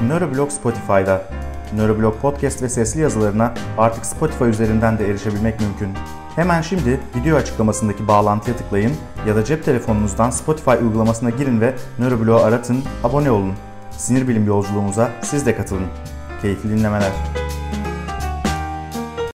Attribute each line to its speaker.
Speaker 1: Neuroblog Spotify'da. Neuroblog podcast ve sesli yazılarına artık Spotify üzerinden de erişebilmek mümkün. Hemen şimdi video açıklamasındaki bağlantıya tıklayın ya da cep telefonunuzdan Spotify uygulamasına girin ve Neuroblog'u aratın, abone olun. Sinir bilim yolculuğumuza siz de katılın. Keyifli dinlemeler.